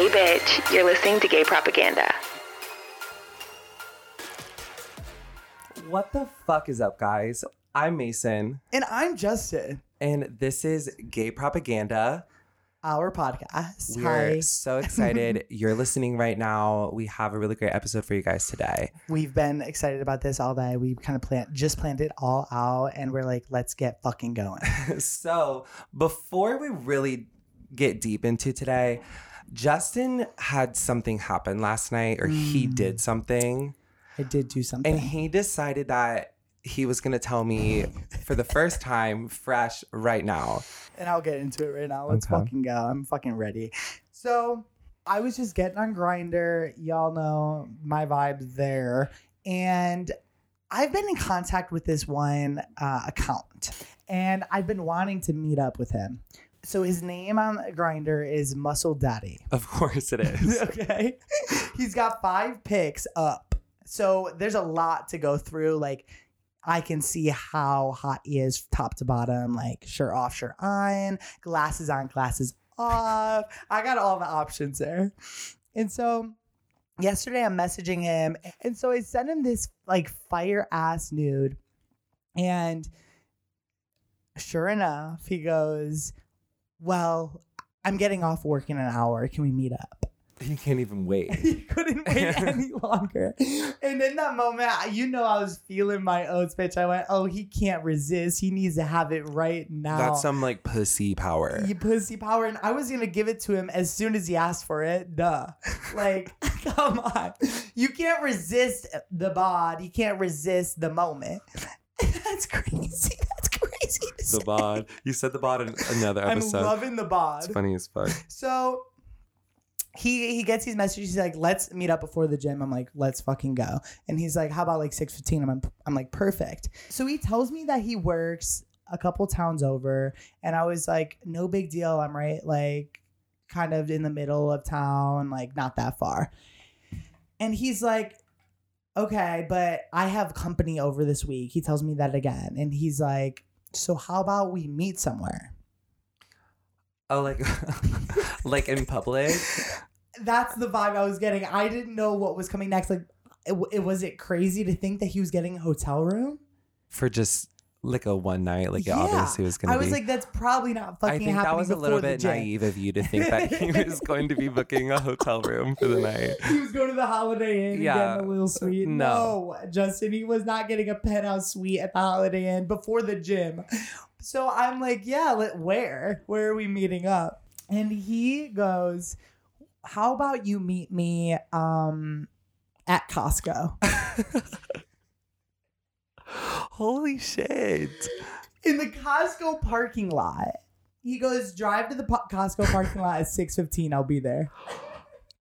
Hey, bitch, you're listening to gay propaganda. What the fuck is up, guys? I'm Mason, And I'm Justin, and this is Gay Propaganda. our podcast. We're Hi. so excited you're listening right now. We have a really great episode for you guys today. We've been excited about this all day. We kind of planned, just planned it all out, and we're like, let's get fucking going. so, before we really get deep into today, Justin had something happen last night, or he Mm. did something, I did do something. and he decided that he was going to tell me for the first time, fresh, right now. and I'll get into it right now. Let's Okay. fucking go. I'm fucking ready. So I was just getting on Grindr. Y'all know my vibe there, and I've been in contact with this one uh, account, and I've been wanting to meet up with him. So his name on Grindr is Muscle Daddy. Of course it is. okay. He's got five picks up. So there's a lot to go through. Like, I can see how hot he is top to bottom, like shirt off, shirt on, glasses on, glasses off. I got all the options there. And so yesterday I'm messaging him. And so I sent him this like fire ass nude. And sure enough, he goes, Well, I'm getting off work in an hour. Can we meet up? he can't even wait. he couldn't wait any longer. And in that moment, you know, I was feeling my oats, bitch. I went, oh, he can't resist. He needs to have it right now. That's some like pussy power. you pussy power. And I was gonna give it to him as soon as he asked for it. Duh. Like, come on. You can't resist the bod. You can't resist the moment. That's crazy. The bod. You said the bod in another episode. I'm loving the bod. It's funny as fuck. So he he gets these messages. He's like, "Let's meet up before the gym." I'm like, "Let's fucking go." And he's like, "How about like 6:15?" I'm I'm like, "Perfect." So he tells me that he works a couple towns over, and I was like, "No big deal. I'm right like kind of in the middle of town, like not that far." And he's like, "Okay, but I have company over this week." He tells me that again, and he's like, "So how about we meet somewhere?" Oh, like, like in public. that's the vibe I was getting. I didn't know what was coming next. Like, it, it was it crazy to think that he was getting a hotel room? for just like a one night. Like it Yeah. obviously was gonna be. I was be. like, that's probably not fucking I think that was a little bit naive of you to think that he was going to be booking a hotel room for the night. He was going to the Holiday Inn Yeah. a little suite. No. No. Justin, he was not getting a penthouse suite at the Holiday Inn before the gym. So I'm like, yeah, let, where? Where are we meeting up? And he goes, how about you meet me um, at Costco? Holy shit! in the Costco parking lot. He goes, drive to the po- Costco parking lot at 6.15. I'll be there.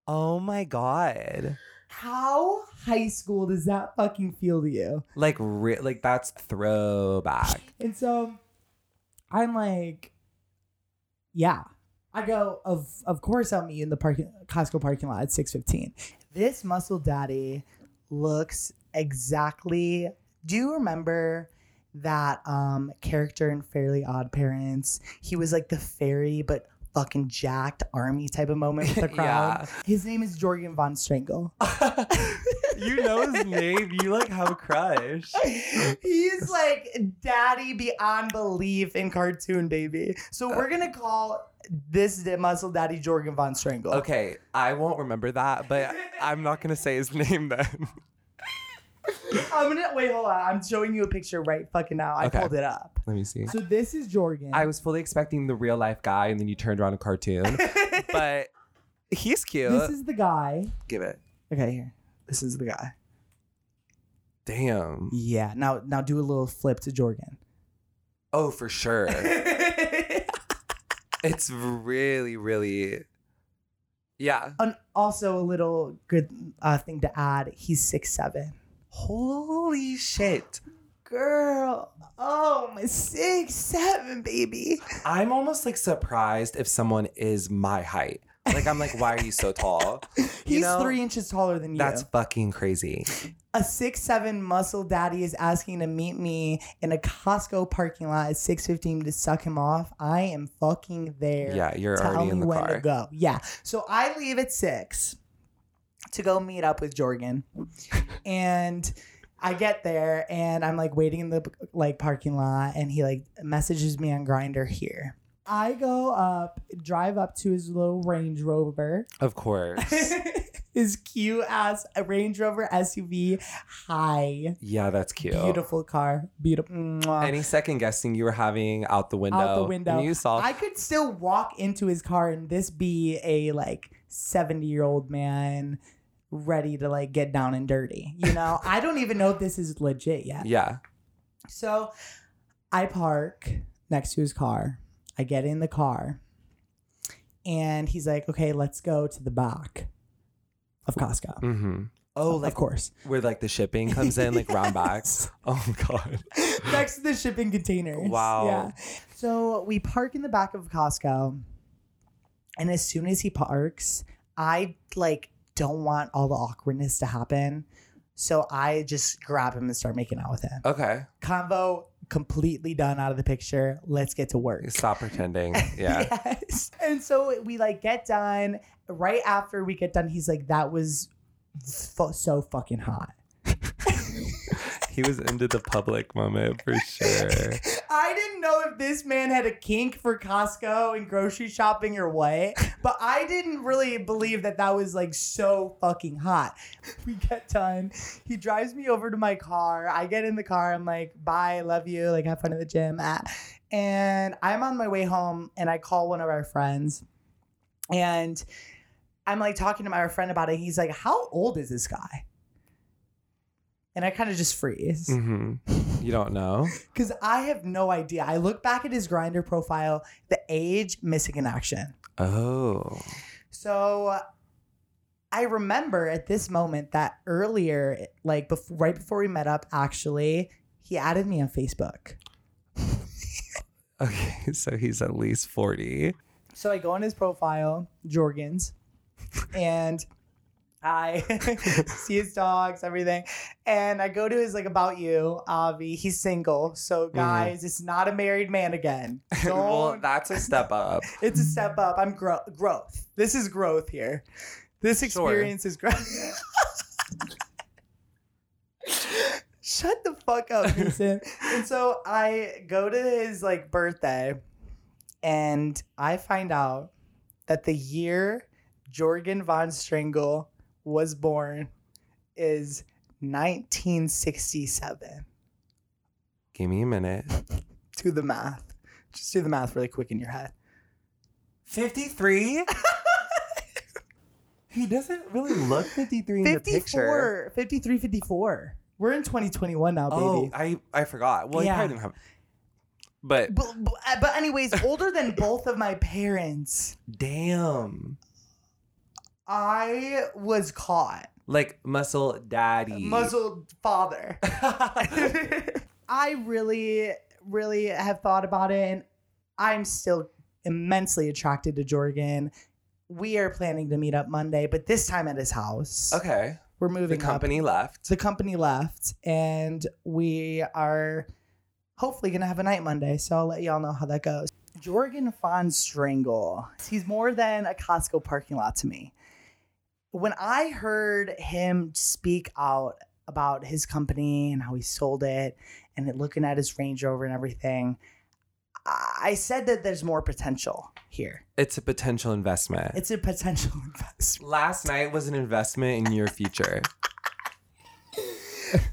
Oh my god! How high school does that fucking feel to you? Like, re- like that's throwback. And so I'm like, yeah. I go, of of course I'll meet you in the parking Costco parking lot at 6.15. This muscle daddy looks exactly do you remember that um character in Fairly Odd Parents? He was like the fairy but fucking jacked army type of moment with the crowd. Yeah. His name is Jorgen von Strangle. you know his name. You like have a crush. He's like daddy beyond belief in cartoon baby. So we're gonna call this muscle daddy Jorgen von Strangle. Okay, I won't remember that, but I'm not gonna say his name then. I'm gonna wait. Hold on. I'm showing you a picture right fucking now. I Okay. pulled it up. Let me see. So this is Jorgen. I was fully expecting the real life guy, and then you turned around a cartoon. but he's cute. this is the guy. Give it. Okay, here. This is the guy. Damn. Yeah. Now, now do a little flip to Jorgen. Oh, for sure. it's really, really. Yeah. and also a little good uh, thing to add. He's six seven. Holy shit. Girl, oh my six seven baby. I'm almost like surprised if someone is my height. Like I'm like, why are you so tall? You He's know? three inches taller than you. That's fucking crazy. a six seven muscle daddy is asking to meet me in a Costco parking lot at six fifteen to suck him off. I am fucking there. Yeah, you're Tell already me in the when car. to go. Yeah. So I leave at six to go meet up with Jorgen, and I get there and I'm like waiting in the like parking lot, and he like messages me on Grindr here. I go up, drive up to his little Range Rover, Of course. his cute ass Range Rover SUV. Hi, yeah, that's cute. beautiful car, beautiful. Mwah. Any second guessing you were having out the window. out the window. You saw I could still walk into his car and this be a like 70 year old man ready to like get down and dirty. You know, I don't even know if this is legit yet. Yeah. So I park next to his car. I get in the car and he's like, okay, let's go to the back of Costco. Mm-hmm. Oh, of course. where like the shipping comes in, like round back. Oh god. next to the shipping containers. Wow. Yeah. So we park in the back of Costco, and as soon as he parks, I like don't want all the awkwardness to happen. So I just grab him and start making out with him. Okay. Convo completely done out of the picture. Let's get to work. Stop pretending. Yeah. yes. And so we like get done. Right after we get done, he's like, "That was fu- so fucking hot." He was into the public moment for sure. I didn't know if this man had a kink for Costco and grocery shopping or what, but I didn't really believe that that was like so fucking hot. We get done. He drives me over to my car. I get in the car. I'm like, bye, love you. Like, have fun at the gym. Ah. And I'm on my way home and I call one of our friends and I'm like talking to my friend about it. He's like, how old is this guy? And I kind of just freeze hmm You don't know? because I have no idea. I look back at his Grindr profile, the age missing in action. Oh. So I remember at this moment that earlier, like before, right before we met up, actually, he added me on Facebook. Okay, so he's at least 40. So I go on his profile, Jorgens, and I see his dogs, everything. And I go to his like about you, Avi. He's single. So mm-hmm. guys, it's not a married man again. Well, that's a step up. It's a step up. I'm gro- growth. This is growth here. This Sure. experience is growth. Shut the fuck up, Mason. and so I go to his like birthday and I find out that the year Jorgen von Strangle was born is 1967. Give me a minute. Do the math. Just do the math really quick in your head. 53? he doesn't really look 53 in the picture. 54, 53, 54. We're in 2021 now, baby. Oh, I, I forgot. Well, Yeah. he probably didn't have. But But, but, uh, but anyways, older than both of my parents. damn. I was caught. Like muscle daddy. Muzzled father. I really, really have thought about it, and I'm still immensely attracted to Jorgen. We are planning to meet up Monday, but this time at his house. okay. We're The moving up. company left. the company left and we are hopefully gonna have a night Monday. So I'll let y'all know how that goes. Jorgen von Strangle. He's more than a Costco parking lot to me. When I heard him speak out about his company and how he sold it and it- looking at his Range Rover and everything, I said that there's more potential here. It's a potential investment. It's a potential investment. Last night was an investment in your future.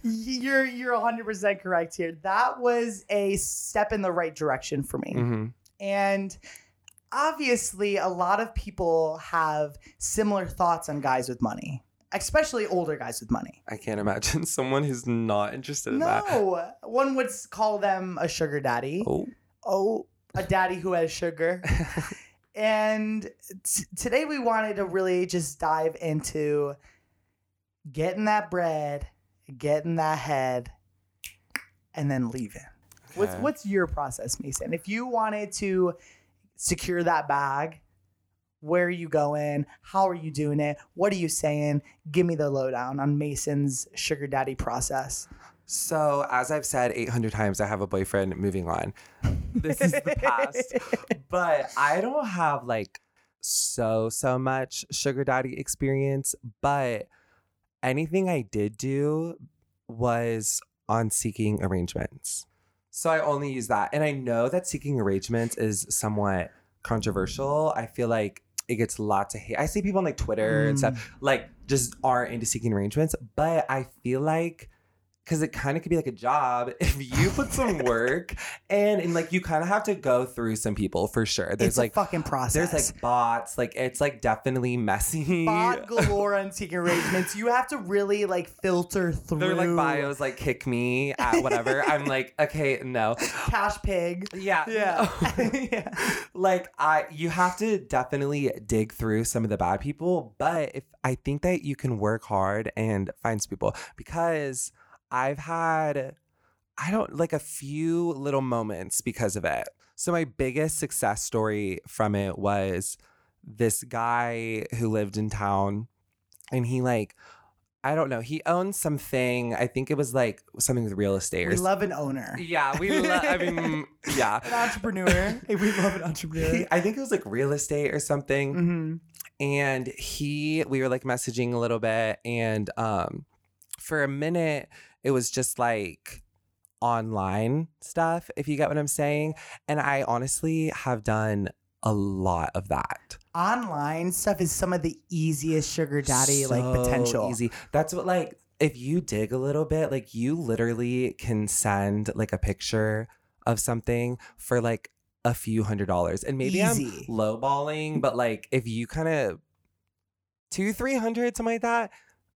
You're you're 100% correct here. That was a step in the right direction for me. hmm And obviously a lot of people have similar thoughts on guys with money, especially older guys with money. I can't imagine someone who's not interested in that. No, one would call them a sugar daddy. Oh. Oh, a daddy who has sugar. and t- today we wanted to really just dive into getting that bread, getting that head, and then leaving. What's what's your process, Mason? If you wanted to secure that bag, Where are you going? How are you doing it? What are you saying? Give me the lowdown on Mason's sugar daddy process. So, as I've said 800 times, I have a boyfriend. Moving on. This is the past. but I don't have like so, so much sugar daddy experience. But anything I did do was on seeking arrangements. So I only use that. And I know that seeking arrangements is somewhat controversial. I feel like it gets lots of hate. I see people on like Twitter and stuff mm. like just aren't into seeking arrangements, but I feel like because it kind of could be like a job if you put some work and and like you kind of have to go through some people for sure. There's it's like a fucking process. there's like bots, like it's like definitely messy. bot galore on seeking arrangements. You have to really like filter through. They're like bios like kick me at whatever. I'm like, okay, no. Cash pig. Yeah. Yeah. yeah. like I you have to definitely dig through some of the bad people, but if I think that you can work hard and find some people because I've had I don't like a few little moments because of it. So my biggest success story from it was this guy who lived in town and he like I don't know, he owned something. I think it was like something with real estate or We love an owner. yeah, we lo- I mean, yeah. An entrepreneur. We love an entrepreneur. He, I think it was like real estate or something. hmm And he, we were like messaging a little bit. And um, for a minute, it was just like online stuff, if you get what I'm saying. And I honestly have done a lot of that. Online stuff is some of the easiest sugar daddy like potential. Easy. That's what like if you dig a little bit, like you literally can send like a picture of something for like a few hundred dollars. And maybe Easy. I'm lowballing, but like if you kind of two, three hundred, something like that,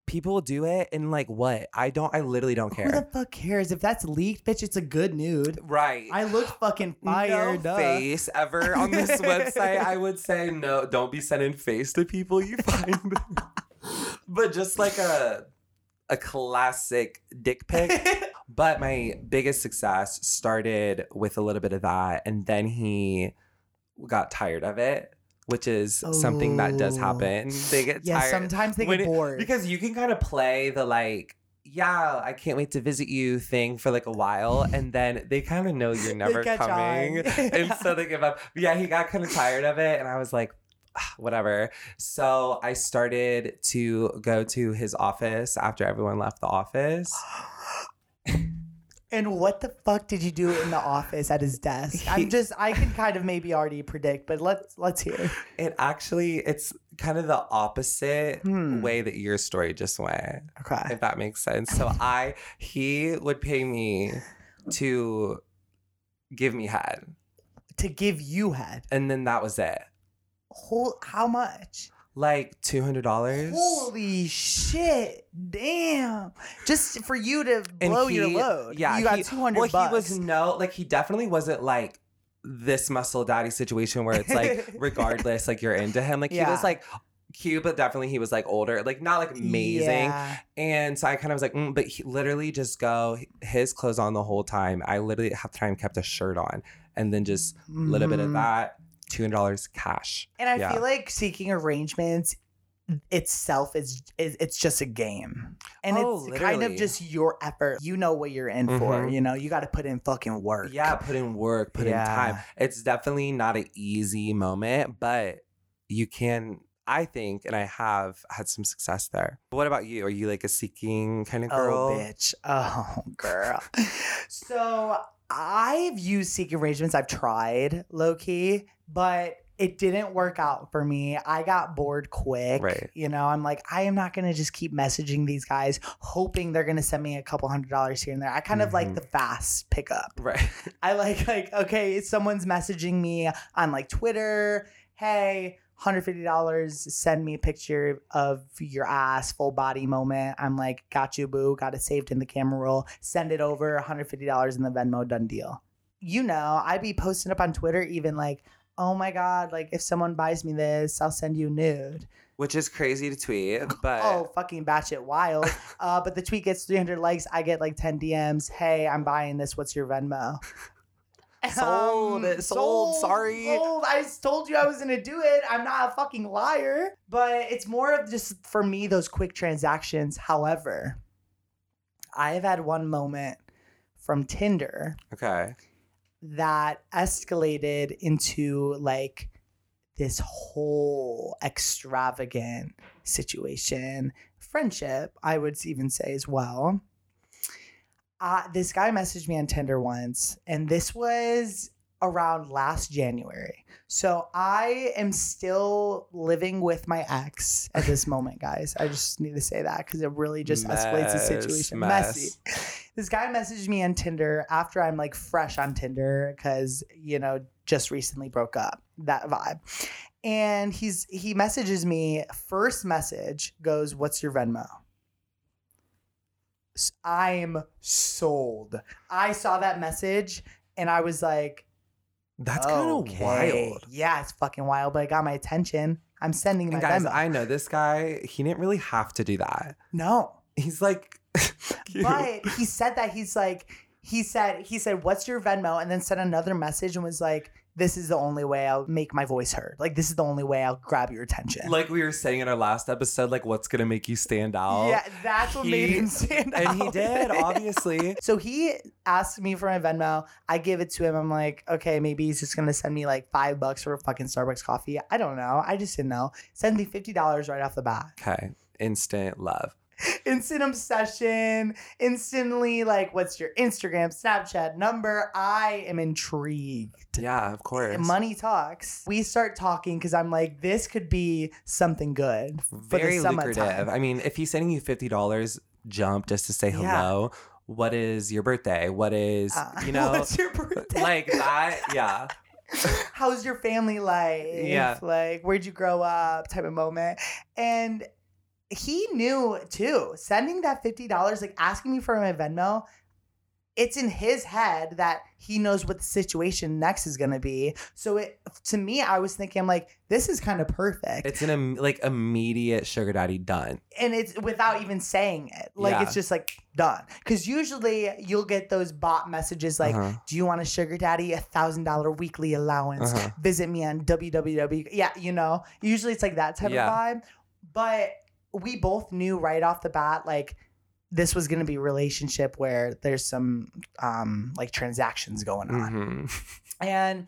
people do it and like what? I don't I literally don't care. Who the fuck cares if that's leaked, bitch? It's a good nude. Right. I look fucking fire. no face ever on this website. I would say no, don't be sending face to people you find. but just like a a classic dick pic. but my biggest success started with a little bit of that and then he got tired of it, which is something that does Oh. happen. They get yeah, tired sometimes they get it- bored. because you can kind of play the like yeah, I can't wait to visit you thing for like a while. And then they kind of know you're never coming. and so they give up. Yeah, he got kind of tired of it. And I was like, "Ah, whatever. So I started to go to his office after everyone left the office. And what the fuck did you do in the office at his desk? I'm just I can kind of maybe already predict, but let's let's hear. It actually, it's kind of the opposite Hmm. way that your story just went. Okay. if that makes sense. So I he would pay me to give me head. To give you head. And then that was it. Whole how much? Like two hundred dollars. Holy shit. Damn. Just for you to blow your load. Yeah. You got he- 200 Well, bucks. he was no like he definitely wasn't like this muscle daddy situation where it's like regardless, like you're into him. Like he was like cute, but definitely he was like older, like not like amazing. Yeah. And so I kind of was like, mm, but he literally just go his clothes on the whole time. I literally half the time kept a shirt on, and then just a little bit of Mhm. that, two hundred dollars cash. And I Yeah. feel like seeking arrangements itself is, is it's just a game. And Oh, it's kind of just your effort. You know what you're in for. Mhm. You know, you got to put in fucking work. Yeah, put in work, put in time. It's definitely not an easy moment, but you can. I think, and I have had some success there. What about you? Are you like a seeking kind of girl? Oh, bitch. Oh, girl. so I've used seek arrangements. I've tried low key, but it didn't work out for me. I got bored quick. Right. You know, I'm like, I am not going to just keep messaging these guys, hoping they're going to send me a couple hundred dollars here and there. I kind of like Mhm. the fast pickup. Right. I like, like, okay, someone's messaging me on like Twitter. Hey, $150, send me a picture of your ass, full body moment. I'm like, got you, boo. Got it saved in the camera roll. Send it over, $150 in the Venmo, done deal. You know, I'd be posting up on Twitter, even like, oh my God, like if someone buys me this, I'll send you nude. Which is crazy to tweet, but Oh, fucking batshit wild. uh, but the tweet gets 300 likes. I get like 10 DMs. Hey, I'm buying this. What's your Venmo? Sold. Um, Sold. Sorry. Sold. I told you I was gonna do it. I'm not a fucking liar. But it's more of just for me those quick transactions. However, I have had one moment from Tinder Okay. that escalated into like this whole extravagant situation, friendship, I would even say as well. Uh, this guy messaged me on Tinder once, and this was around last January. So I am still living with my ex at this moment, guys. I just need to say that because it really just escalates the situation. mess. Messy. This guy messaged me on Tinder after I'm like fresh on Tinder because you know just recently broke up. That vibe. And he's he messages me first message goes, "What's your Venmo?" I'm sold. I saw that message and I was like, That's kind of wild. Yeah, it's fucking wild, but it got my attention. I'm sending my And guys, Venmo. I know this guy. He didn't really have to do that. no, He's like, but he said that he's like he said he said what's your venmo and then sent another message and was like this is the only way i'll make my voice heard. Like this is the only way i'll grab your attention. Like we were saying in our last episode, like what's gonna make you stand out? yeah that's what made He- him stand out and he did, obviously. so he asked me for my venmo. I give it to him. I'm like okay maybe he's just gonna send me like five bucks for a fucking starbucks coffee. I don't know. I just didn't know. Send me $50 right off the bat. Okay, instant love. Instant obsession, instantly like, what's your Instagram, Snapchat number? I am intrigued. Yeah, of course. Money talks. We start talking because I'm like, this could be something good for very lucrative. I mean, if he's sending you fifty dollars jump just to say Yeah. hello, what is your birthday? What is Uh, you know what's your birthday? like that? Yeah. How's your family life? Yeah. Like, where'd you grow up? Type of moment. And he knew too, sending that $50, like asking me for my Venmo, it's in his head that he knows what the situation next is going to be. So it to me, I was thinking, I'm like, this is kind of perfect. It's an im- like immediate sugar daddy done. and it's without even saying it. Like, Yeah. it's just like done. Because usually you'll get those bot messages like, Uh-huh. do you want a sugar daddy? A thousand dollar weekly allowance. Uh-huh. Visit me on www. Yeah, you know, usually it's like that type Yeah. of vibe. But we both knew right off the bat, like this was going to be a relationship where there's some um like transactions going on. Mhm. And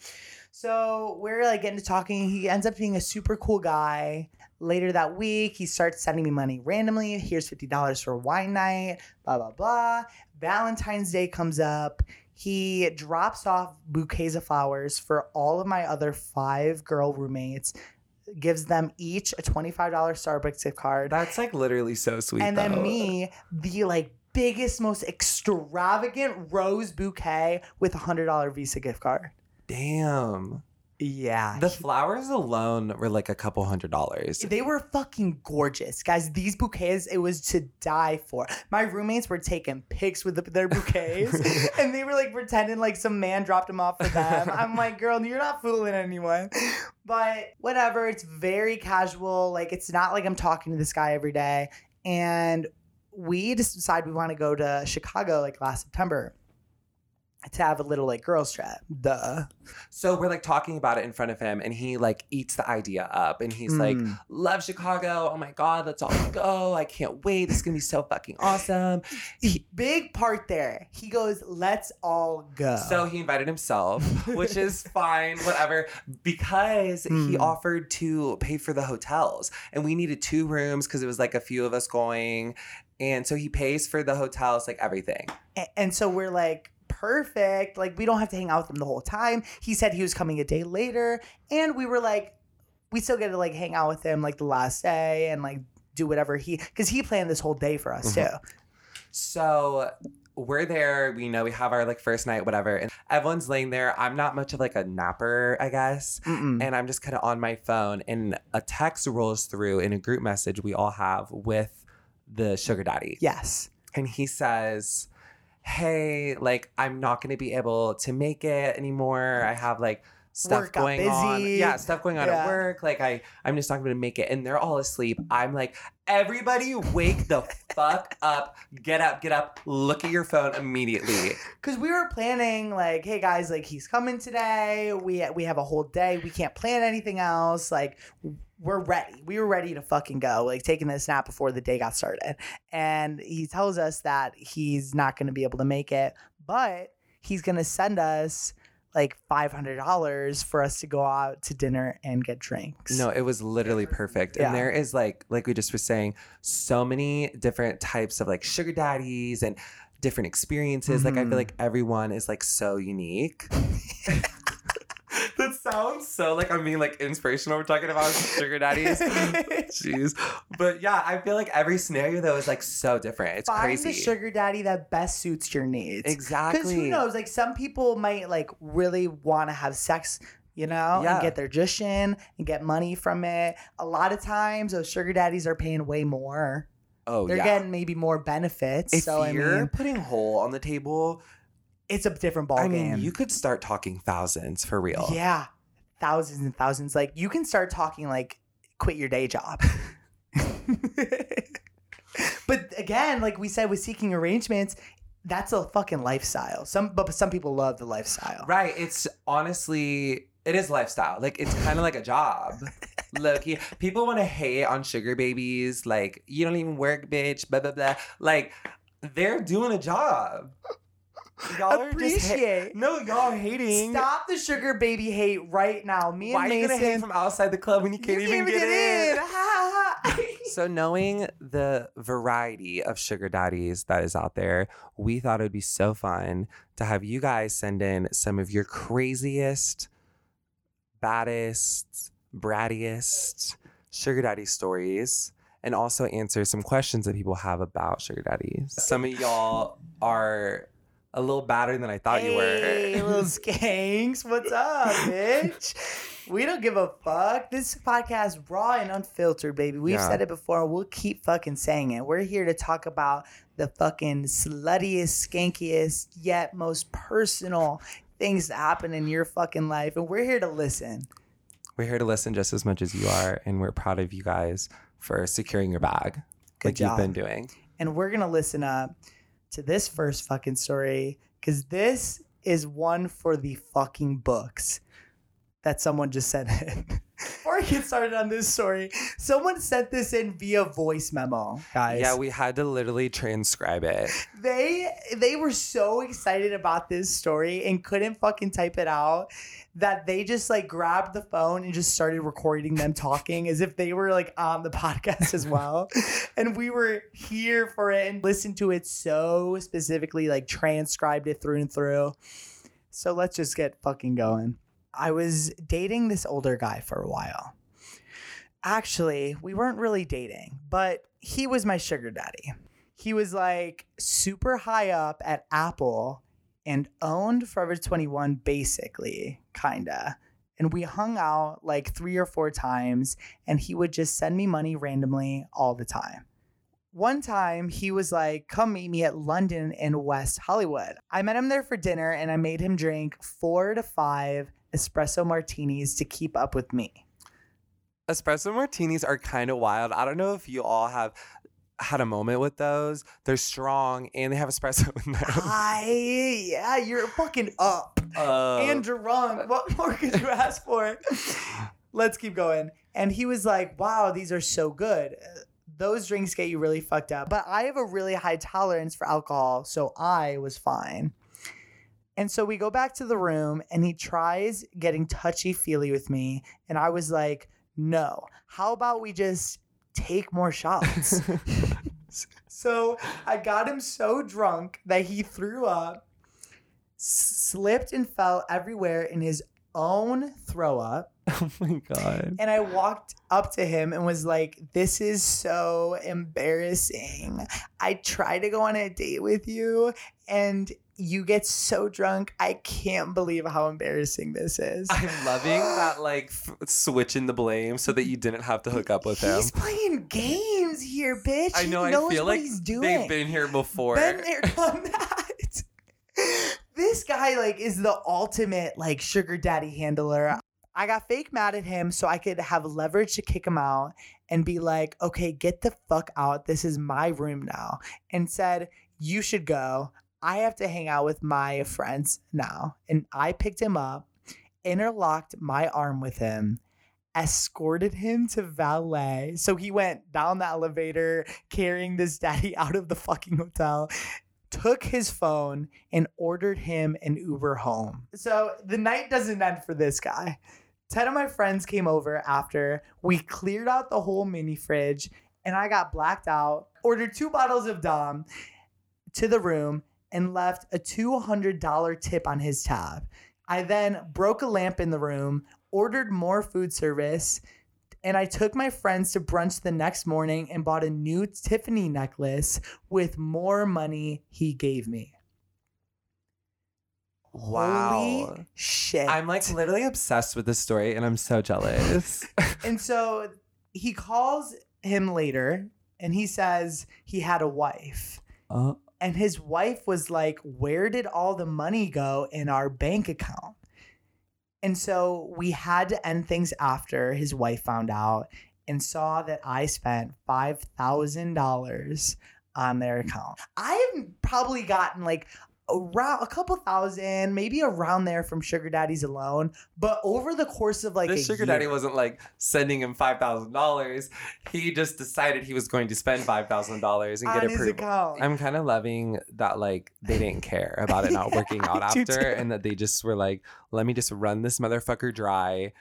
so we're like getting to talking. He ends up being a super cool guy. Later that week, he starts sending me money randomly. Here's $50 for wine night, blah, blah, blah. Valentine's Day comes up. He drops off bouquets of flowers for all of my other five girl roommates, gives them each a $25 Starbucks gift card. That's like literally so sweet. and though. then me, the like biggest, most extravagant rose bouquet with a $100 Visa gift card. Damn. Yeah. The flowers alone were like a couple hundred dollars. They were fucking gorgeous, guys. These bouquets, it was to die for. My roommates were taking pics with the, their bouquets, and they were like pretending like some man dropped them off for them. I'm like, girl, you're not fooling anyone. But whatever, it's very casual. Like, it's not like I'm talking to this guy every day. And we just decided we want to go to Chicago like last September to have a little like girls trip. Duh. So we're like talking about it in front of him, and he like eats the idea up, and he's like, Mm. "Love Chicago! Oh my god, let's all go! I can't wait! This is gonna be so fucking awesome!" He- big part there. He goes, "Let's all go." so he invited himself, which is fine, whatever, because he Mm. offered to pay for the hotels, and we needed two rooms because it was like a few of us going, and so he pays for the hotels, like everything. A- and so we're like perfect. Like we don't have to hang out with him the whole time. He said he was coming a day later. And we were like we still get to like hang out with him like the last day and like do whatever he because he planned this whole day for us Mhm. too. So we're there. We know we have our like first night, whatever, and everyone's laying there. I'm not much of like a napper, I guess, Mm-mm. and I'm just kind of on my phone, and a text rolls through in a group message we all have with the sugar daddy, yes. And he says, "Hey, like I'm not going to be able to make it anymore. I have like." stuff Work going on. Yeah, stuff going on Yeah. at work. Like I, I'm just not going to make it, and they're all asleep. I'm like, everybody, wake the fuck up! Get up, get up! Look at your phone immediately. Because we were planning, like, hey guys, like he's coming today. We we have a whole day. We can't plan anything else. Like, we're ready. We were ready to fucking go. Like taking this nap before the day got started. And he tells us that he's not going to be able to make it, but he's going to send us like five hundred dollars for us to go out to dinner and get drinks. No, it was literally perfect. Yeah. And there is like, like we just were saying, so many different types of like sugar daddies and different experiences. Like I feel mm. like everyone is like so unique. that sounds so like I'm being like inspirational. We're talking about sugar daddies. Jeez. But yeah, I feel like every scenario though is like so different. It's Find crazy. the sugar daddy that best suits your needs. exactly. Because who knows? Like some people might like really want to have sex, you know, Yeah. and get their dish in and get money from it. A lot of times, those sugar daddies are paying way more. Oh They're yeah. getting maybe more benefits. if so you're mean, putting whole on the table, it's a different ball I mean, you could start talking thousands for real. yeah, thousands and thousands. Like you can start talking like quit your day job. but again, like we said with seeking arrangements, that's a fucking lifestyle. Some but some people love the lifestyle. Right. It's honestly, it is lifestyle. Like it's kind of like a job. Look, people want to hate on sugar babies. Like you don't even work, bitch. Blah blah blah. Like they're doing a job. Y'all are just ha- Appreciate. no, y'all are hating. Stop the sugar baby hate right now. Me and Why are you Mason. gonna hate from outside the club when you can't you even can't get, in? Ha, ha, ha. So knowing the variety of sugar daddies that is out there, we thought it would be so fun to have you guys send in some of your craziest, baddest, brattiest sugar daddy stories and also answer some questions that people have about sugar daddies. Some of y'all are a little badder than I thought you were. Hey, were. little skanks. What's up, bitch? We don't give a fuck. This podcast raw and unfiltered, baby. We've Yeah. said it before. We'll keep fucking saying it. We're here to talk about the fucking sluttiest, skankiest, yet most personal things that happen in your fucking life. And we're here to listen. We're here to listen just as much as you are, and we're proud of you guys for securing your bag Good like job. you've been doing. and we're gonna listen up to this first fucking story because this is one for the fucking books that someone just sent in. I get started on this story, someone sent this in via voice memo, guys. Yeah, we had to literally transcribe it. they they were so excited about this story and couldn't fucking type it out that they just like grabbed the phone and just started recording them talking as if they were like on the podcast as well and we were here for it and listened to it so specifically like transcribed it through and through so let's just get fucking going i was dating this older guy for a while actually we weren't really dating but he was my sugar daddy he was like super high up at Apple and owned Forever 21 basically, kinda. And we hung out like three or four times, and he would just send me money randomly all the time. One time he was like, Come meet me at London in West Hollywood. I met him there for dinner and I made him drink four to five espresso martinis to keep up with me. Espresso martinis are kind of wild. I don't know if you all have had a moment with those. They're strong and they have espresso in them. I, yeah, you're fucking up. Uh, and drunk. What more could you ask for? Let's keep going. And he was like, wow, these are so good. Those drinks get you really fucked up. But I have a really high tolerance for alcohol, so I was fine. And so we go back to the room and he tries getting touchy feely with me. And I was like, no. How about we just take more shots? so I got him so drunk that he threw up, slipped and fell everywhere in his own throw up. oh my god. And I walked up to him and was like, This is so embarrassing. I tried to go on a date with you and you get so drunk. I can't believe how embarrassing this is. I'm loving that like f- switching the blame so that you didn't have to hook up with him. He's playing games here, bitch. I He know. I knows feel what like he's doing. they've been here before. Been there, done that. this guy like is the ultimate like sugar daddy handler. I got fake mad at him so I could have leverage to kick him out and be like, okay, get the fuck out. This is my room now. And said, you should go. I have to hang out with my friends now. And I picked him up, interlocked my arm with him, escorted him to valet. So he went down the elevator carrying this daddy out of the fucking hotel. Took his phone and ordered him an Uber home. So the night doesn't end for this guy. 10 of my friends came over after. We cleared out the whole mini fridge and I got blacked out. Ordered two bottles of Dom to the room and left a $200 tip on his tab. I then broke a lamp in the room, ordered more food service, and I took my friends to brunch the next morning and bought a new Tiffany necklace with more money he gave me. Wow. Holy shit. I'm like literally obsessed with this story and I'm so jealous. and so he calls him later and he says he had a wife. oh, And his wife was like, Where did all the money go in our bank account? And so we had to end things after his wife found out and saw that I spent $5,000 on their account. I've probably gotten like around a couple thousand, maybe around there from sugar daddies alone. But over the course of like this a sugar year, daddy wasn't like sending him five thousand dollars. He just decided he was going to spend five thousand dollars and get his approved. account. I'm kind of loving that like they didn't care about it not working out after, too. and that they just were like, "Let me just run this motherfucker dry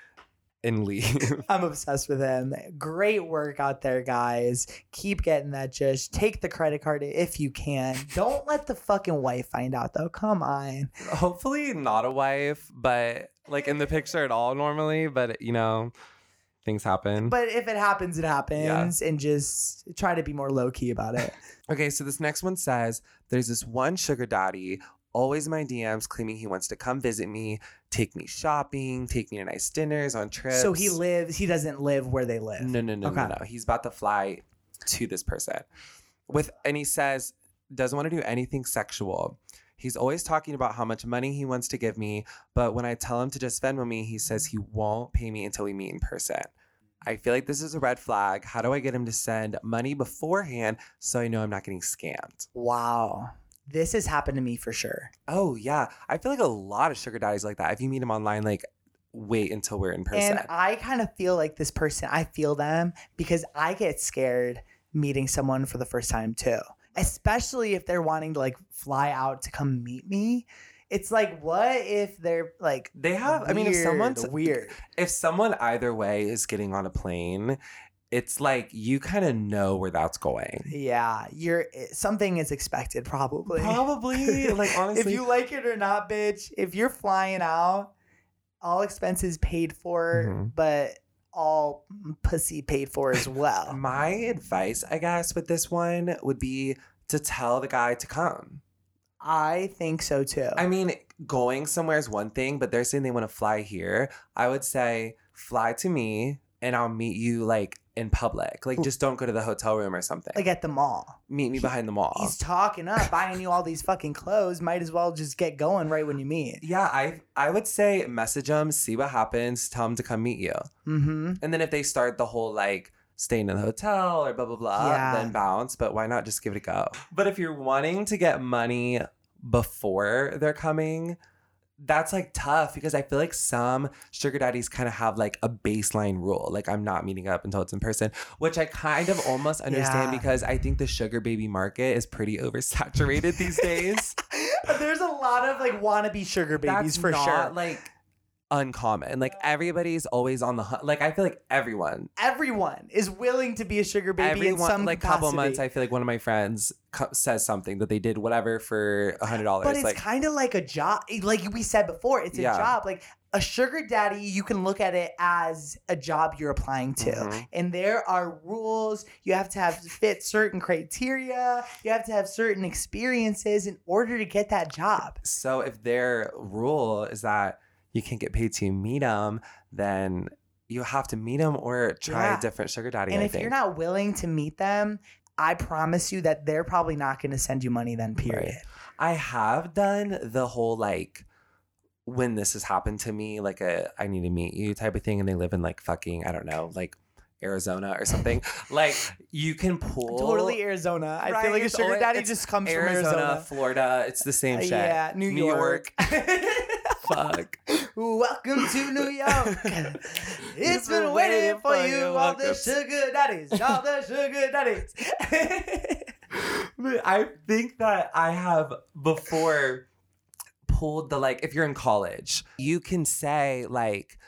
and leave." I'm obsessed with him. Great work out there, guys. Keep getting that just take the credit card if you can. Don't let the fucking wife find out though. Come on. Hopefully, not a wife, but like in the picture at all normally. But you know, things happen. But if it happens, it happens. And just try to be more low key about it. Okay, so this next one says there's this one sugar daddy, always in my DMs, claiming he wants to come visit me, take me shopping, take me to nice dinners on trips. so he lives, he doesn't live where they live. No, no, no, Okay. no, no. He's about to fly to this person. With and he says doesn't want to do anything sexual. He's always talking about how much money he wants to give me, but when I tell him to just Venmo me, he says he won't pay me until we meet in person. I feel like this is a red flag. How do I get him to send money beforehand so I know I'm not getting scammed? Wow. This has happened to me for sure. Oh yeah, I feel like a lot of sugar daddies like that. If you meet them online, like wait until we're in person. And I kind of feel like this person, I feel them because I get scared meeting someone for the first time too. Especially if they're wanting to like fly out to come meet me. It's like, what if they're like they have. I mean, if someone's weird, if someone either way is getting on a plane, it's like you kind of know where that's going. yeah, you're eh, something is expected probably. Probably, like honestly, if you like it or not, bitch, if you're flying out, all expenses paid for, Mhm. but all pussy paid for as well. my advice, I guess, with this one would be to tell the guy to come. I think so too. I mean, going somewhere is one thing, but they're saying they want to fly here. I would say fly to me, and I'll meet you like in public. Like, just don't go to the hotel room or something. like at the mall. meet me behind the mall. He's talking up, buying you all these fucking clothes. Might as well just get going right when you meet. Yeah, I I would say message him, see what happens, tell him to come meet you. Mm-hmm. And then if they start the whole like staying in the hotel or blah blah blah, Yeah. then bounce. But why not just give it a go? But if you're wanting to get money before they're coming, that's like tough because I feel like some sugar daddies kind of have like a baseline rule. Like I'm not meeting up until it's in person, which I kind of almost understand Yeah. because I think the sugar baby market is pretty oversaturated these days. There's a lot of like wannabe sugar babies That's for not, sure. Like uncommon. Like everybody's always on the hunt. Like I feel like everyone, Everyone is willing to be a sugar baby everyone, in some like capacity. couple months. I feel like one of my friends co- says something that they did whatever for a hundred dollars. But it's Like kind of like a job. Like we said before, it's a Yeah. job. Like a sugar daddy, you can look at it as a job you're applying to. Mhm. And there are rules. You have to have fit certain criteria. You have to have certain experiences in order to get that job. so if their rule is that you can't get paid to meet them, then you have to meet them or try Yeah. a different sugar daddy. and I if think. you're not willing to meet them, I promise you that they're probably not going to send you money then, period. I have done the whole like when this has happened to me, like a I need to meet you type of thing, and they live in like fucking I don't know, like Arizona or something. like you can pull Totally Arizona. I feel like a sugar always- daddy just comes Arizona, from Arizona. Florida. It's the same Uh, shit. Yeah, New, New York. Fuck. Welcome to New York. it's been waiting for you, all the sugar daddies, all the sugar daddies. But I think that I have before pulled the like if you're in college, you can say like,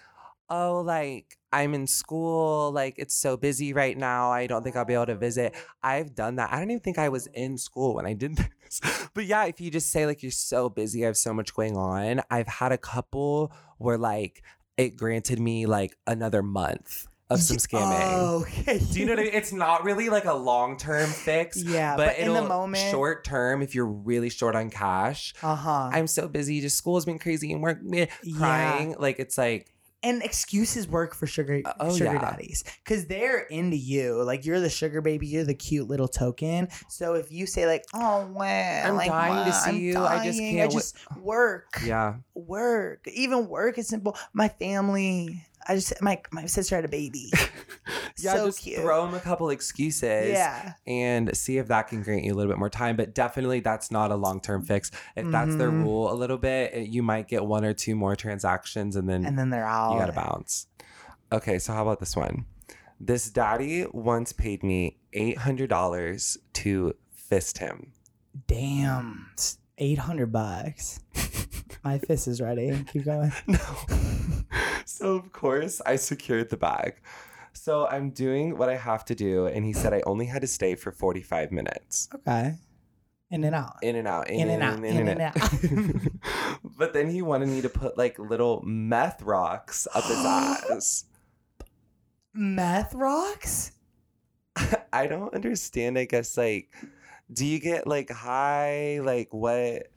oh, like I'm in school, like it's so busy right now. I don't think I'll be able to visit. I've done that. I don't even think I was in school when I did this. But yeah, if you just say like you're so busy, I have so much going on. I've had a couple where like it granted me like another month of some scamming. Oh, okay. Do you know what I mean? It's not really like a long term fix. Yeah, but, but in the moment- short term, if you're really short on cash, Uh huh. I'm so busy. Just school's been crazy and work meh, Yeah. crying. Like it's like and excuses work for sugar Uh, oh, sugar yeah. daddies because they're into you. Like you're the sugar baby, you're the cute little token. So if you say like, "Oh man, I'm like, dying to see I'm you. I just can't I just work, yeah, work. Even work is simple. My family. I just my my sister had a baby. yeah. so just cute. throw them a couple excuses. yeah. And see if that can grant you a little bit more time. But definitely, that's not a long term fix. If that's their Mhm. rule a little bit, you might get one or two more transactions and then And then they're out. you gotta bounce. Okay, so how about this one? This daddy once paid me eight hundred dollars to fist him. Damn, eight hundred bucks. My fist is ready. Keep going. No. So of course I secured the bag. So I'm doing what I have to do, and he said I only had to stay for 45 minutes. Okay. In and out. In and out, In and out, in and out. but then he wanted me to put like little meth rocks up his ass. Meth rocks? I don't understand. I guess like, do you get like high? Like what?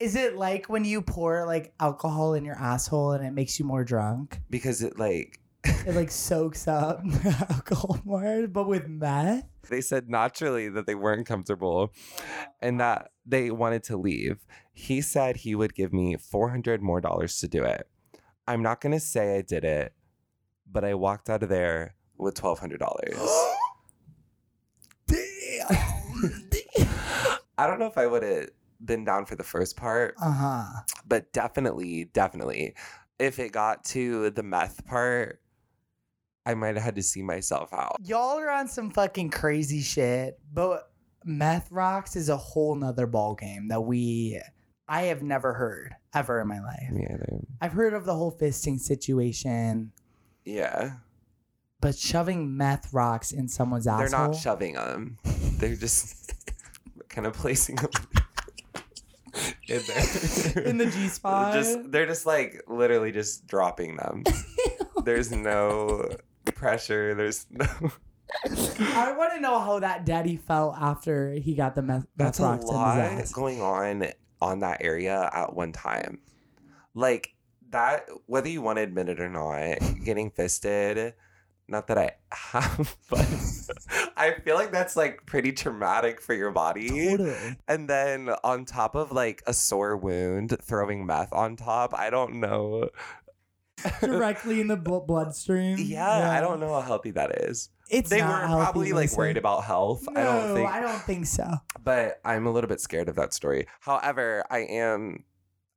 Is it like when you pour like alcohol in your asshole and it makes you more drunk? Because it like It like soaks up alcohol more, but with meth? they said naturally that they weren't comfortable, and that they wanted to leave. He said he would give me four hundred more dollars to do it. I'm not gonna say I did it, but I walked out of there with twelve hundred dollars. Damn. I don't know if I would have been down for the first part, uh huh. but definitely, definitely, if it got to the meth part, I might have had to see myself out. Y'all are on some fucking crazy shit, but meth rocks is a whole nother ball game that we I have never heard ever in my life. Me either. I've heard of the whole fisting situation, Yeah, but shoving meth rocks in someone's asshole. they're not shoving them; they're just kind of placing them in there in the G spot. Just they're just like literally just dropping them. There's no pressure. There's no. I want to know how that daddy felt after he got the meth, That's a rocks in his lot going on on that area at one time. Like that, whether you want to admit it or not, getting fisted. Not that I have, but I feel like that's like pretty traumatic for your body. Totally. And then on top of like a sore wound, throwing meth on top, I don't know. Directly in the bl- bloodstream. Yeah, I don't know how healthy that is. It's they were healthy, probably like worried about health. No, I don't think, I don't think so. but I'm a little bit scared of that story. However, I am.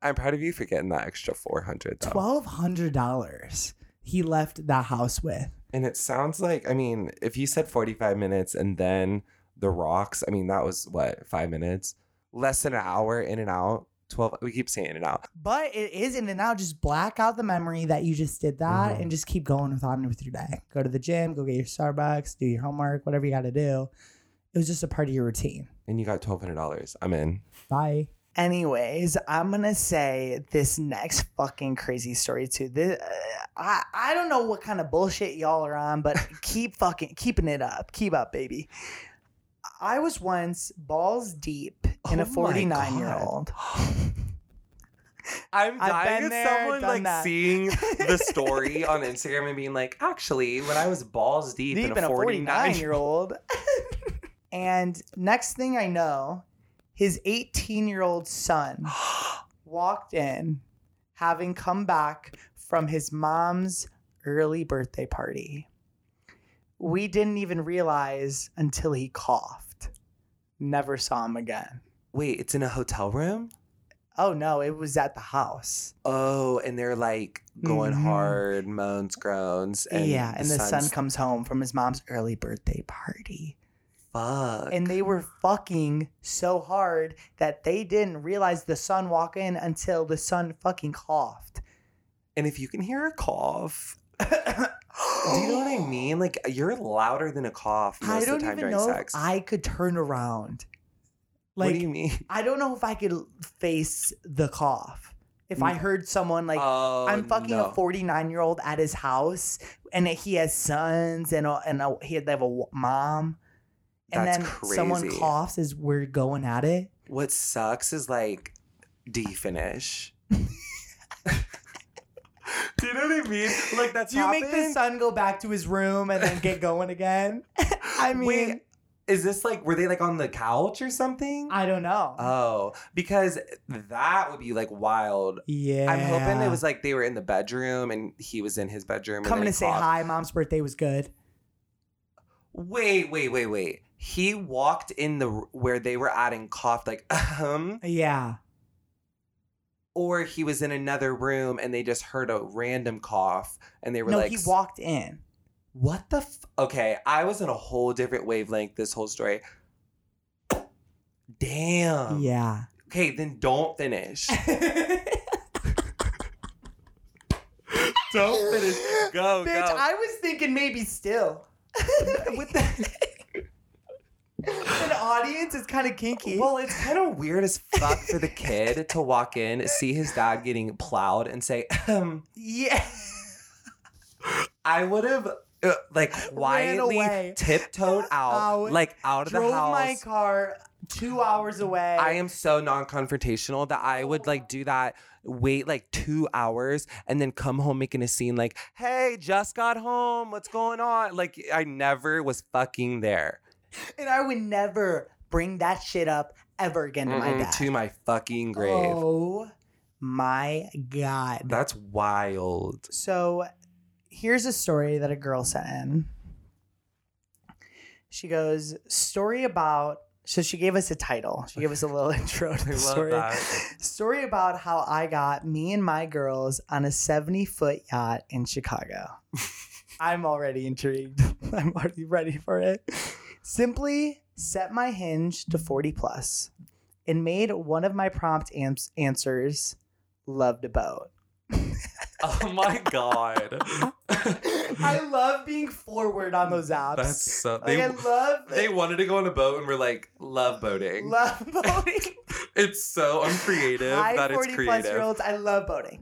I'm proud of you for getting that extra four hundred. Twelve hundred dollars he left that house with. And it sounds like I mean, if you said forty five minutes and then the rocks, I mean that was what five minutes, less than an hour in and out. Twelve. We keep saying in and out. But it is in and out. Just black out the memory that you just did that Mhm. and just keep going with on with your day. Go to the gym, go get your Starbucks, do your homework, whatever you got to do. It was just a part of your routine. And you got twelve hundred dollars. I'm in. Bye. Anyways, I'm gonna say this next fucking crazy story too. This, uh, I I don't know what kind of bullshit y'all are on, but keep fucking keeping it up. Keep up, baby. I was once balls deep in Oh a 49 year old. I'm dying of someone like that. seeing the story on Instagram and being like, actually, when I was balls deep, Deep in a 49 year old. and next thing I know, his 18 year old son walked in having come back from his mom's early birthday party. We didn't even realize until he coughed. Never saw him again. Wait, it's in a hotel room? Oh no, it was at the house. Oh, and they're like going Mhm. hard, moans, groans. And yeah, and the, son comes home from his mom's early birthday party. Fuck. And they were fucking so hard that they didn't realize the son walk in until the son fucking coughed. And if you can hear a cough, do you know what I mean? Like you're louder than a cough most I of don't the time even during know sex. if I could turn around. Like, what do you mean? I don't know if I could face the cough. If I Mm. heard someone like oh, I'm fucking no. a 49 year old at his house, and he has sons, and a, and a, he they have a mom, and That's then someone coughs as we're going at it. What sucks is like, do you finish? do you know what I mean? Like that's Do you make the son go back to his room and then get going again? I mean, Wait, is this like were they like on the couch or something? I don't know. Oh, because that would be like wild. yeah, I'm hoping it was like they were in the bedroom and he was in his bedroom. coming to say coughed. hi. Mom's birthday was good. Wait, wait, wait, wait. He walked in the where they were at and coughed like um, Yeah, or he was in another room and they just heard a random cough and they were no, like, he walked in. "What the? F-? Okay, I was in a whole different wavelength this whole story. Damn. yeah. Okay, then don't finish. don't finish. Go, Bitch, go. I was thinking maybe still. With the- audience is kind of kinky. Well, it's kind of weird as fuck for the kid to walk in, see his dad getting plowed, and say, um, yeah. I would have uh, like quietly tiptoed out, Out. like out of the house. Drove my car two hours away. I am so non-confrontational that I would like do that, wait like two hours, and then come home making a scene like, "Hey, just got home. What's going on?" Like I never was fucking there. and I would never bring that shit up ever again to my Mm-mm, dad. to my fucking grave. Oh my god. That's wild. So here's a story that a girl sent in. She goes, story about so she gave us a title. She gave us a little intro to the story. that. Story about how I got me and my girls on a 70 foot yacht in Chicago. I'm already intrigued. I'm already ready for it. Simply set my hinge to 40 plus and made one of my prompt ans- answers loved a boat. Oh my god. I love being forward on those apps. That's so like, they I love they wanted to go on a boat and we're like, love boating. love boating. it's so uncreative Hi, that it's 40 plus year olds. I love boating.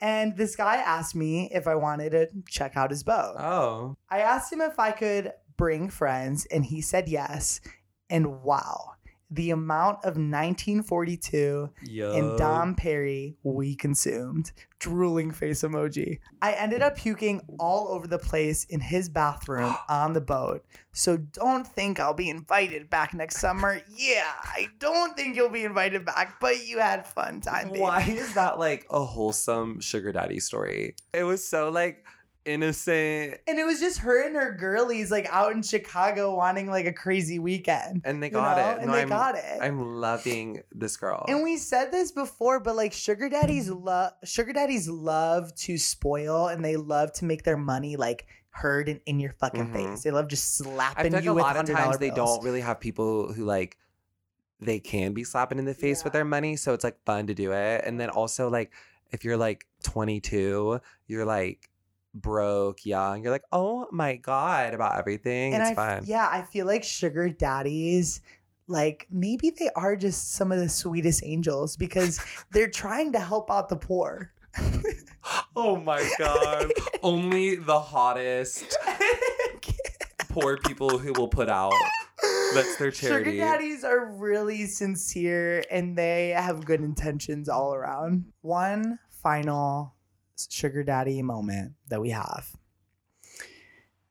and this guy asked me if I wanted to check out his boat. Oh. I asked him if I could bring friends, and he said yes. And wow, the amount of 1942 Yo. and Dom Perry we consumed. Drooling face emoji. I ended up puking all over the place in his bathroom on the boat. So don't think I'll be invited back next summer. Yeah, I don't think you'll be invited back, but you had fun time. Baby. Why is that like a wholesome sugar daddy story? It was so like innocent And it was just her and her girlies like out in Chicago wanting like a crazy weekend. and they you got know? it. And No, they I'm, got it. I'm loving this girl. And we said this before, but like sugar daddies love sugar daddies love to spoil and they love to make their money like heard in, in your fucking Mhm. face. They love just slapping like you a with lot of times dollar they don't really have people who like they can be slapping in the face with their money, so it's like fun to do it. And then also like if you're like 22, you're like broke, young, you're like, oh my god, about everything. And it's I fun. yeah, I feel like sugar daddies like maybe they are just some of the sweetest angels because they're trying to help out the poor. Oh my god, only the hottest poor people who will put out. That's their charity. Sugar daddies are really sincere and they have good intentions all around. One final sugar daddy moment that we have.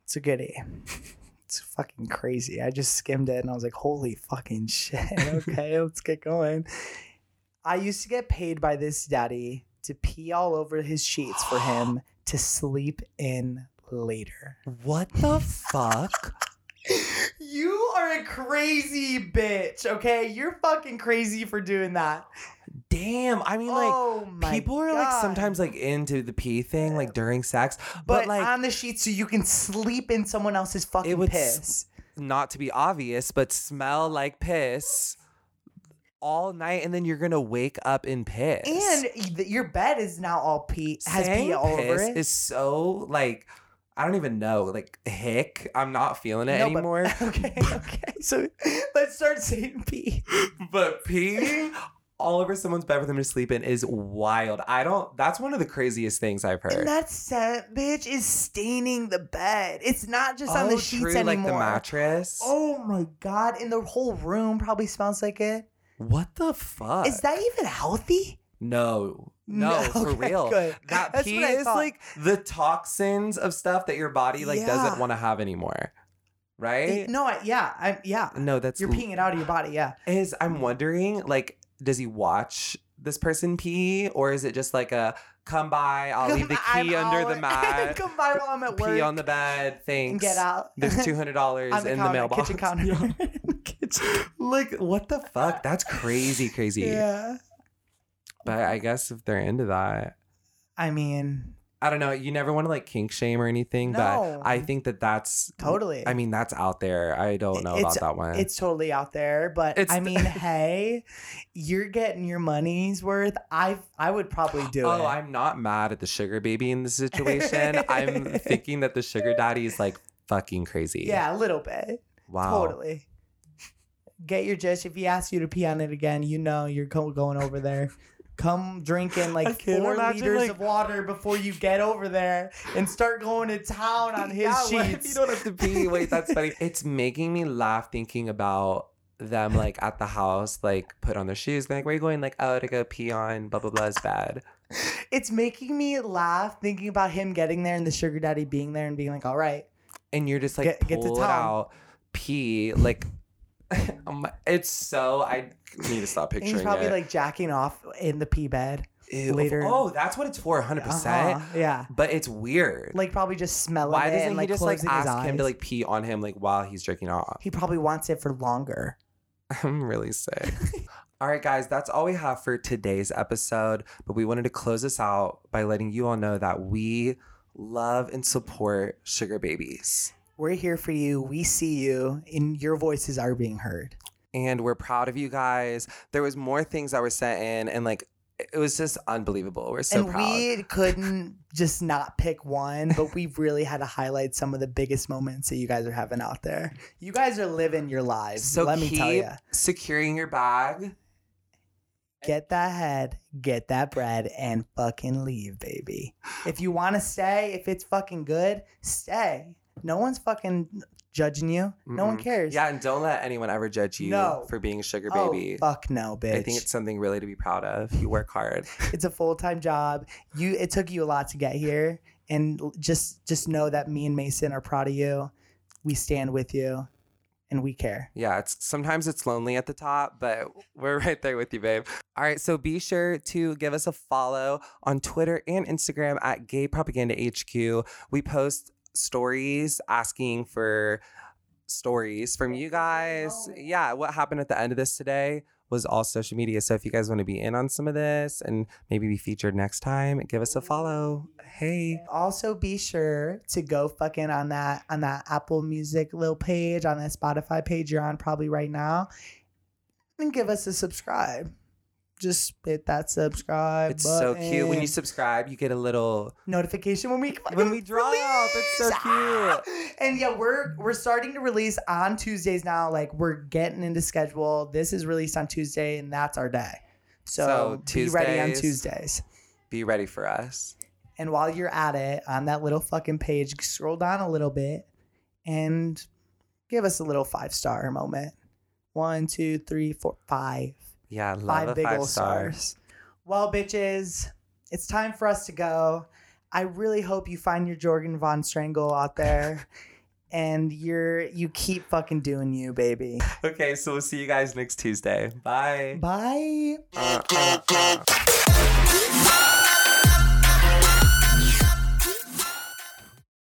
It's a goodie. It's fucking crazy. I just skimmed it and I was like, holy fucking shit. Okay, let's get going. I used to get paid by this daddy to pee all over his sheets for him to sleep in later. What the fuck? You are a crazy bitch, okay? You're fucking crazy for doing that. Damn. I mean, like, oh people are like sometimes like into the pee thing, like during sex, but, but, like on the sheets so you can sleep in someone else's fucking would piss. s- not to be obvious, but smell like piss all night, and then you're gonna wake up in piss. And your bed is now all pee has Saying pee all piss over it. is so like I don't even know, like hick. I'm not feeling it No, but- anymore. okay, okay. So let's start saying pee. but peeing all over someone's bed for them to sleep in is wild. I don't. That's one of the craziest things I've heard. And that scent, bitch, is staining the bed. It's not just on oh, the sheets true, anymore. like the mattress. Oh my god! And the whole room probably smells like it. What the fuck? Is that even healthy? No. No, No, for okay, real. good. That That's pee is thought. like the toxins of stuff that your body like Yeah. doesn't want to have anymore. Right? No, I, yeah, I, yeah. no, that's You're peeing it out of your body. Yeah. is I'm wondering like does he watch this person pee or is it just like a come by, I'll leave the I'm key under out. the mat, Come by while I'm at work. pee on the bed, thanks. get out. There's two hundred dollars in counter, the mailbox. kitchen counter. Yeah. kitchen. like what the fuck? That's crazy, crazy. Yeah. But I guess if they're into that, I mean, I don't know. You never want to like kink shame or anything, No. but I think that that's totally. I mean, that's out there. I don't know It's- about that one. it's totally out there, but It's I mean, hey, you're getting your money's worth. I I would probably do oh, it. oh, I'm not mad at the sugar baby in this situation. I'm thinking that the sugar daddy is like fucking crazy. yeah, a little bit. Wow. Totally. Get your gist. If he asks you to pee on it again, you know you're going over there. Come drinking like four imagine, liters like- of water before you get over there and start going to town on his Yeah, sheets. you don't have to pee. Wait, that's funny. It's making me laugh thinking about them like at the house, like put on their shoes, like, where are you going? Like, oh, to go pee on blah blah blah's bed. It's making me laugh thinking about him getting there and the sugar daddy being there and being like, all right. And you're just like Get- get to town. out, pee, like um, it's so I need to stop picturing he's probably it. like jacking off in the pee bed. Ew. later. Oh, that's what it's for, 100 percent Uh-huh, Yeah. But it's weird. Like probably just smelling why it doesn't and he like just like ask him to like pee on him like while he's jerking off? He probably wants it for longer. I'm really sick. all right, guys, that's all we have for today's episode. But we wanted to close this out by letting you all know that we love and support sugar babies. We're here for you. We see you, and your voices are being heard. And we're proud of you guys. There was more things that were sent in, and like it was just unbelievable. We're so proud. and proud. we couldn't just not pick one, but we really had to highlight some of the biggest moments that you guys are having out there. You guys are living your lives. so let me tell you. securing your bag. Get that head, get that bread, and fucking leave, baby. If you want to stay, if it's fucking good, stay. No one's fucking judging you. No one cares. Yeah, and don't let anyone ever judge you No. for being a sugar Oh, baby. fuck no, bitch. I think it's something really to be proud of. You work hard. it's a full-time job you it took you a lot to get here and l- just just know that me and mason are proud of you we stand with you and we care Yeah, it's sometimes it's lonely at the top, but we're right there with you, babe. All right, so be sure to give us a follow on Twitter and Instagram at Gay Propaganda HQ. We post stories asking for stories from you guys. Yeah, what happened at the end of this today was all social media. So if you guys want to be in on some of this and maybe be featured next time, give us a follow. Hey. also be sure to go fucking on that on that apple music little page on that spotify page you're on probably right now and give us a subscribe just hit that subscribe It's so cute. When you subscribe, you get a little notification when we when we drop. It's so cute. and yeah, we're we're starting to release on Tuesdays now. Like we're getting into schedule. This is released on Tuesday, and that's our day. So, So, be ready on Tuesdays. Tuesdays. Be ready for us. And while you're at it on that little fucking page, scroll down a little bit and give us a little five star moment. One, two, three, four, five. Yeah, five big five old stars. stars. Well, bitches, it's time for us to go. I really hope you find your Jorgen von Strangle out there. and you're you keep fucking doing you, baby. Okay, so we'll see you guys next Tuesday. Bye. Bye. Uh, uh, uh.